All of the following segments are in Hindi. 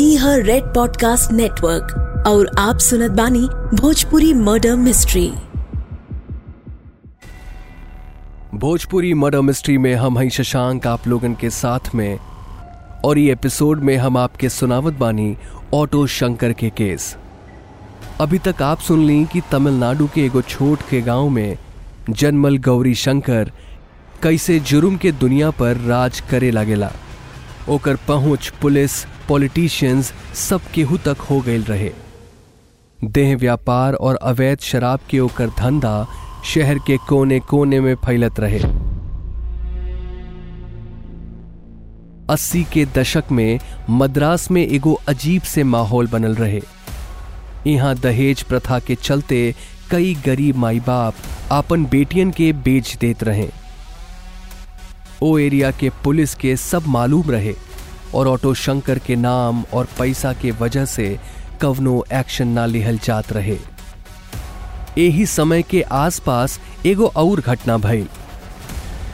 ई हर रेड पॉडकास्ट नेटवर्क और आप सुनत बानी Bhojpuri murder mystery. Bhojpuri murder mystery में हम हैं शशांक आप लोगन के साथ में और ये एपिसोड में हम आपके सुनावत बानी ऑटो शंकर के केस। अभी तक आप सुन ली कि तमिलनाडु के एगो छोट के गाँव में जन्मल गौरी शंकर कैसे जुर्म के दुनिया पर राज करे लागेला। ओकर पहुँच पुलिस पॉलिटिशियंस सब केहू तक हो गए रहे। देह व्यापार और अवैध शराब के ओकर धंधा शहर के कोने कोने में फैलत रहे। अस्सी के दशक में मद्रास में एगो अजीब से माहौल बनल रहे। यहाँ दहेज प्रथा के चलते कई गरीब माई बाप अपन बेटियन के बेच देत रहे। ओ एरिया के पुलिस के सब मालूम रहे। और ऑटो शंकर के नाम और पैसा के वजह से कवनो एक्शन ना लिहल जात रहे। यही समय के आसपास एगो और घटना भइल।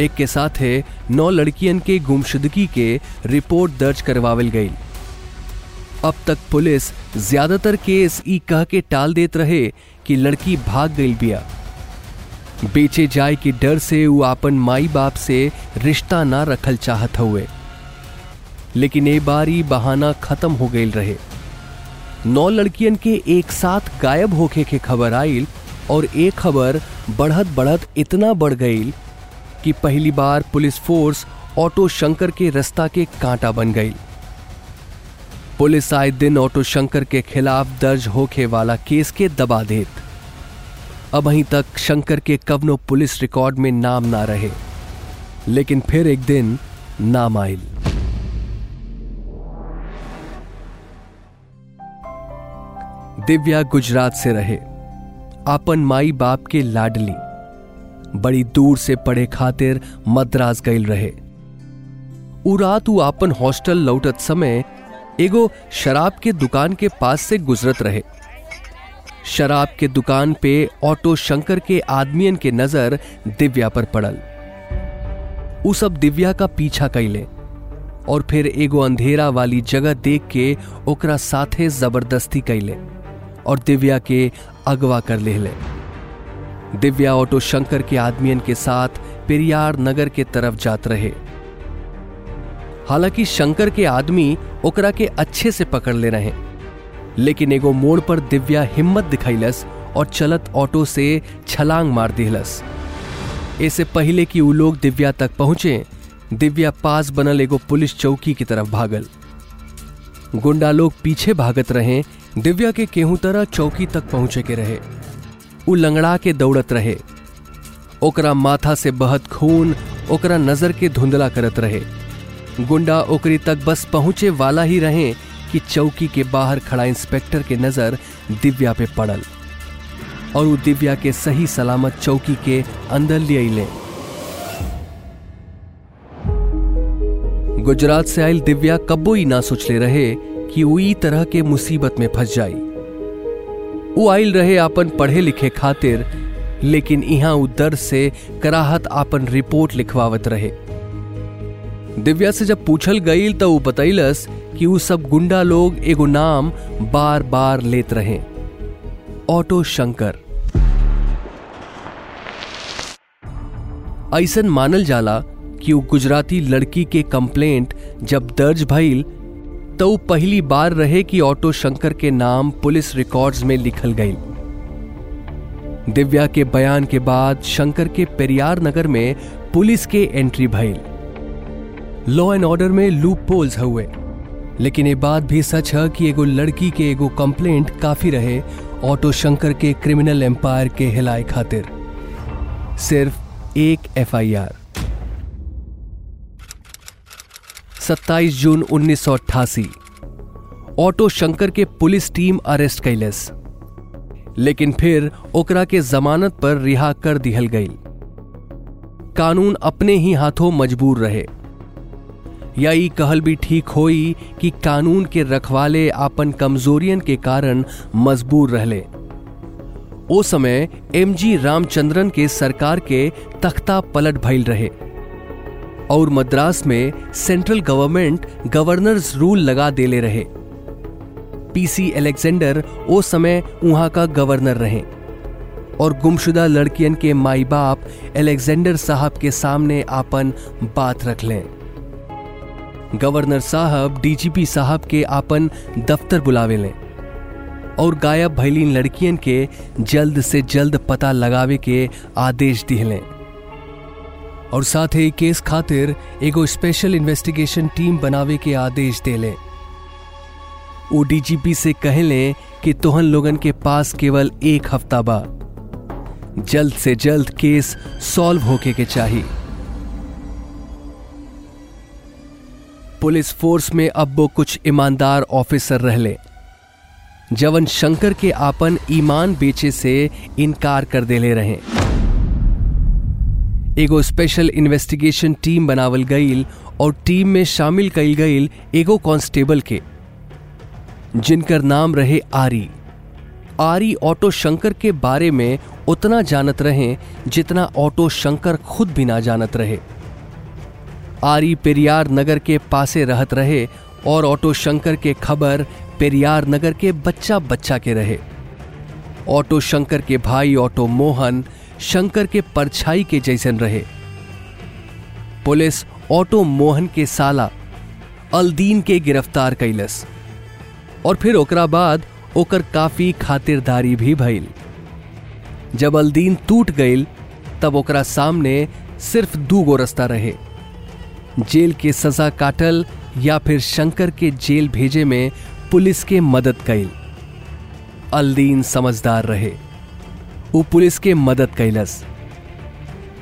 एक के साथे नौ लड़कियन के गुमशुदगी के रिपोर्ट दर्ज करवावल गई अब तक पुलिस ज़्यादातर केस ई कह के टाल देत रहे कि लड़की भाग गई बिया। बेचे जाए के डर से वो आपन माई बाप से रिश्ता ना रखल चाहत हुए लेकिन ए बार बहाना खत्म हो गई रहे। नौ लड़कियन के एक साथ गायब होके के खबर आइल और एक खबर बढ़त बढ़त इतना बढ़ गई कि पहली बार पुलिस फोर्स ऑटो शंकर के रास्ता के कांटा बन गई पुलिस आए दिन ऑटो शंकर के खिलाफ दर्ज होके वाला केस के दबा देत। अब अहीं तक शंकर के कवनो पुलिस रिकॉर्ड में नाम ना रहे। लेकिन फिर एक दिन नाम आयल दिव्या गुजरात से रहे। आपन माई बाप के लाडली। बड़ी दूर से पढ़े खातिर मद्रास गईल रहे। उ रात आपन हॉस्टल लौटत समय एगो शराब के दुकान के पास से गुजरत रहे। शराब के दुकान पे ऑटो शंकर के आदमियन के नज़र दिव्या पर पड़ल। उ सब दिव्या का पीछा कैले और फिर एगो अंधेरा वाली जगह देख के ओकरा साथे ज़बरदस्ती कैले। और दिव्या के अगवा कर ले ले। दिव्या ऑटो शंकर के आदमियन के साथ पेरियार नगर के तरफ़ जात रहे। हालाँकि शंकर के आदमी ओकरा के अच्छे से पकड़ ले रहे। लेकिन एगो मोड़ पर दिव्या हिम्मत दिखैलस और चलत ऑटो से छलांग मार दिलस ऐसे पहले कि वो लोग दिव्या तक पहुँचे, दिव्या पास बनल एगो पुलिस चौकी की तरफ़ भागल। गुंडा लोग पीछे भागत रहे दिव्या के केहू तरह चौकी तक पहुँचे के रहे। उ लंगड़ा के दौड़त रहे। ओकरा माथा से बहत खून, ओकरा नज़र के धुंधला करत रहे। गुंडा ओकरी तक बस पहुँचे वाला ही रहे कि चौकी के बाहर खड़ा इंस्पेक्टर के नज़र दिव्या पे पड़ल। और वो दिव्या के सही सलामत चौकी के अंदर ले अले गुजरात से आयल दिव्या कब्बो ही ना सोचले रहे कि वो ई तरह के मुसीबत में फंस जाई। वो आइल रहे आपन पढ़े लिखे खातिर, लेकिन यहाँ उ दर से कराहत आपन रिपोर्ट लिखवावत रहे। दिव्या से जब पूछल गई तो वो बतैलस कि वो सब गुंडा लोग एगो नाम बार बार लेत रहे। ऑटो शंकर। ऐसन मानल जाला कि वो गुजराती लड़की के कंप्लेंट जब दर्ज भइल तो पहली बार रहे कि ऑटो शंकर के नाम पुलिस रिकॉर्ड्स में लिखल गई। दिव्या के बयान के बाद शंकर के पेरियार नगर में पुलिस के एंट्री भइल। लॉ एंड ऑर्डर में लूप पोल्स हुए। लेकिन ये बात भी सच है कि एगो लड़की के एगो कंप्लेंट काफ़ी रहे ऑटो शंकर के क्रिमिनल एम्पायर के हिलाए खातिर। सिर्फ़ एक एफआईआर 27 जून 1988 ऑटो शंकर के पुलिस टीम अरेस्ट कैलस। लेकिन फिर ओकरा के जमानत पर रिहा कर दिहल गई। कानून अपने ही हाथों मजबूर रहे। या ई कहल भी ठीक होई कि कानून के रखवाले आपन कमजोरियन के कारण मजबूर रहले। ओ समय एमजी रामचंद्रन के सरकार के तख्ता पलट भइल रहे। और मद्रास में सेंट्रल गवर्नमेंट गवर्नर्स रूल लगा देले रहे। पीसी एलेक्जेंडर ओ समय वहाँ का गवर्नर रहे। और गुमशुदा लड़कियन के माई बाप एलेक्जेंडर साहब के सामने आपन बात रख लें। गवर्नर साहब डीजीपी साहब के आपन दफ्तर बुलावे लें। और गायब भैलीन लड़कियन के जल्द से जल्द पता लगावे के आदेश दिहलें और साथ ही केस खातिर एगो स्पेशल इन्वेस्टिगेशन टीम बनावे के आदेश देले। वो डीजीपी से कहले कि तोहन लोगन के पास केवल एक हफ़्ता बा। जल्द से जल्द केस सॉल्व होके के चाहिए पुलिस फोर्स में अब वो कुछ ईमानदार ऑफिसर रहले। जवन शंकर के आपन ईमान बेचे से इनकार कर देले रहे। एगो स्पेशल इन्वेस्टिगेशन टीम बनावल गईल और टीम में शामिल कईल गईल एगो कांस्टेबल के, जिनकर नाम रहे आरी। आरी ऑटो शंकर के बारे में उतना जानत रहे जितना ऑटो शंकर खुद भी ना जानत रहे। आरी पेरियार नगर के पासे रहत रहे और ऑटो शंकर के खबर पेरियार नगर के बच्चा बच्चा के रहे। ऑटो शंकर के भाई ऑटो मोहन शंकर के परछाई के जैसन रहे। पुलिस ऑटो मोहन के साला, अलदीन के गिरफ़्तार कैलस और फिर ओकरा बाद ओकर काफ़ी खातिरदारी भी भइल। जब अलदीन टूट गईल तब ओकरा सामने सिर्फ़ दू गो रास्ता रहे। जेल के सजा काटल या फिर शंकर के जेल भेजे में पुलिस के मदद कैल। अलदीन समझदार रहे। वो पुलिस के मदद कैलस।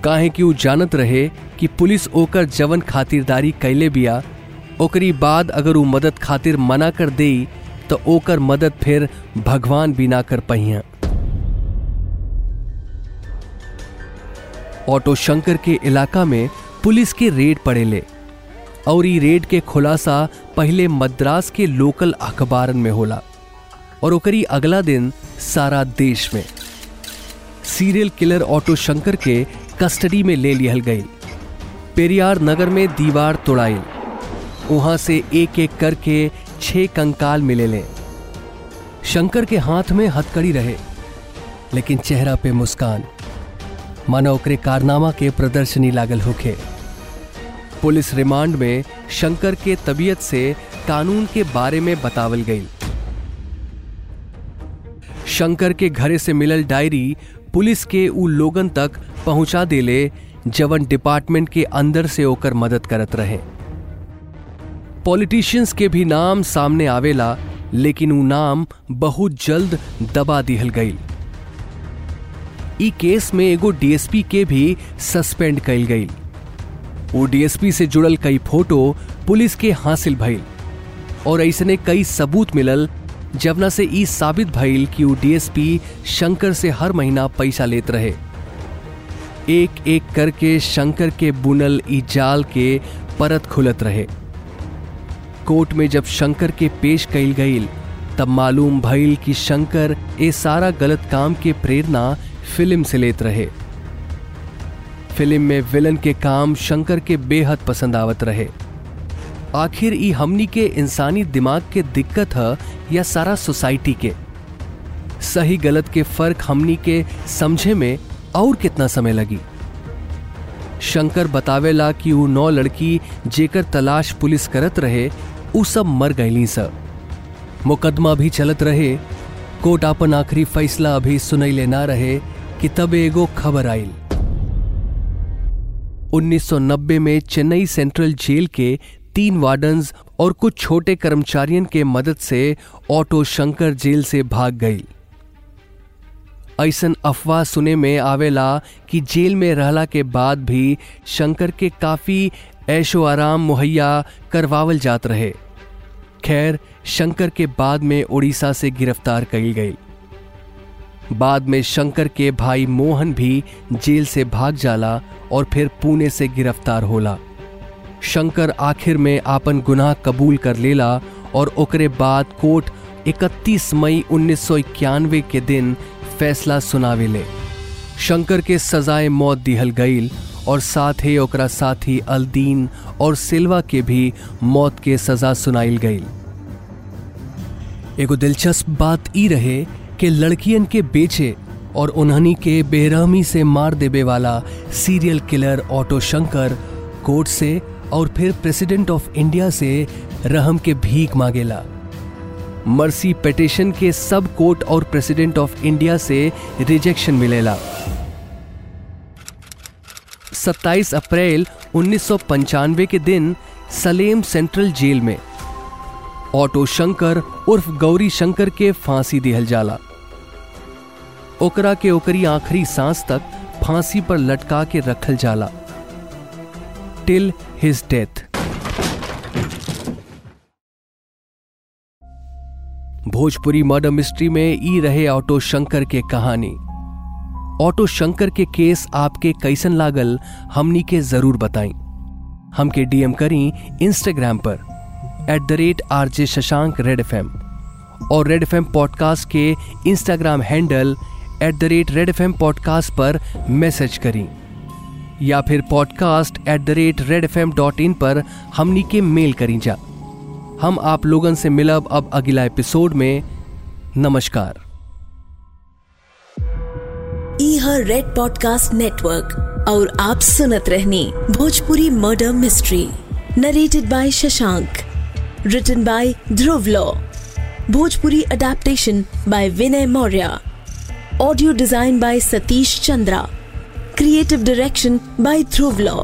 काहे कि वो जानत रहे कि पुलिस ओकर जवन खातिरदारी कैले बिया, ओकरी बाद अगर वो मदद खातिर मना कर दे तो ओकर मदद फिर भगवान भी ना कर पहिया। ऑटो शंकर के इलाका में पुलिस के रेड पड़ेले, और ई रेड के खुलासा पहले मद्रास के लोकल अखबारन में होला, और ओकरी अगला दिन सारा देश में। सीरियल किलर ऑटो शंकर के कस्टडी में ले लिहल गई। पेरियार नगर में दीवार तोड़ाई वहाँ से एक एक करके छह कंकाल मिले ले। शंकर के हाथ में हथकड़ी रहे, लेकिन चेहरा पे मुस्कान। मानो ओकरे कारनामा के प्रदर्शनी लागल होके पुलिस रिमांड में शंकर के तबीयत से कानून के बारे में बतावल गई। शंकर के घरे से मिलल डायरी पुलिस के उ लोगन तक पहुँचा देले जवन डिपार्टमेंट के अंदर से ओकर मदद करत रहे। पॉलिटिशियंस के भी नाम सामने आवेला, लेकिन उ नाम बहुत जल्द दबा दिहल गई ई केस में एगो डीएसपी के भी सस्पेंड कल गई वो डीएसपी से जुड़ल कई फ़ोटो पुलिस के हासिल भइल, और ऐसने कई सबूत मिलल जवना से ई साबित भइल कि डीएसपी शंकर से हर महीना पैसा लेत रहे। एक एक करके शंकर के बुनल ई जाल के परत खुलत रहे। कोर्ट में जब शंकर के पेश कइल गईल तब मालूम भइल कि शंकर ए सारा गलत काम के प्रेरणा फ़िल्म से लेत रहे। फ़िल्म में विलन के काम शंकर के बेहद पसंद आवत रहे। आखिर ई हमनी के इंसानी दिमाग के दिक्कत है या सारा सोसाइटी के। सही गलत के फ़र्क हमनी के समझे में और कितना समय लगी। शंकर बतावेला कि वो नौ लड़की जेकर तलाश पुलिस करत रहे उ सब मर गईली सब मुकदमा भी चलत रहे, कोर्ट अपन आखिरी फैसला अभी सुनैले ना रहे कि तब एगो खबर आइल। 1990 में चेन्नई सेंट्रल जेल के तीन वार्डन्स और कुछ छोटे कर्मचारियों के मदद से ऑटो शंकर जेल से भाग गई। ऐसन अफवाह सुने में आवेला कि जेल में रहला के बाद भी शंकर के काफ़ी ऐशो आराम मुहैया करवावल जात रहे। खैर, शंकर के बाद में उड़ीसा से गिरफ़्तार कई गई। बाद में शंकर के भाई मोहन भी जेल से भाग जाला और फिर पुणे से गिरफ़्तार होला। शंकर आखिर में आपन गुनाह कबूल कर लेला और ओकरे बाद कोर्ट 31 मई 1991 के दिन फैसला सुनावे ले। शंकर के सजाए मौत दिहल गईल और साथ ही ओकरा साथी अलदीन और सिल्वा के भी मौत के सजा सुनाइल गईल एगो दिलचस्प बात ई रहे कि लड़कियन के बेचे और उन्हनी के बेरहमी से मार देवे वाला serial killer auto Shankar court से और फिर प्रेसिडेंट ऑफ़ इंडिया से रहम के भीख मांगेला। मर्सी पेटिशन के सब कोर्ट और प्रेसिडेंट ऑफ़ इंडिया से रिजेक्शन मिलेला। 27 अप्रैल उन्नीस सौ पंचानवे के दिन सलेम सेंट्रल जेल में ऑटो शंकर उर्फ़ गौरी शंकर के फांसी दिहल जाला। ओकरा के ओकरी आखिरी सांस तक फांसी पर लटका के रखल जाला। Till his death Bhojpuri murder mystery में ई रहे ऑटो शंकर के कहानी। ऑटो शंकर के केस आपके कैसन लागल, हमनी के ज़रूर बताई हमके डीएम करी इंस्टाग्राम पर at the rate R J Shashank red F और रेड एफ़ एम पॉडकास्ट के Instagram handle at the rate red F M podcast पर मैसेज करी। या फिर podcast at the rate red F M dot in पर हमनी के मेल करी जा। हम आप लोगन से मिलब अब अगला एपिसोड में। नमस्कार। रेड पॉडकास्ट नेटवर्क और आप सुनत रहनी Bhojpuri murder mystery narrated by Shashank written by Dhruv Law Bhojpuri adaptation by Vinay Maurya audio design by Satish Chandra creative direction by Dhruv Law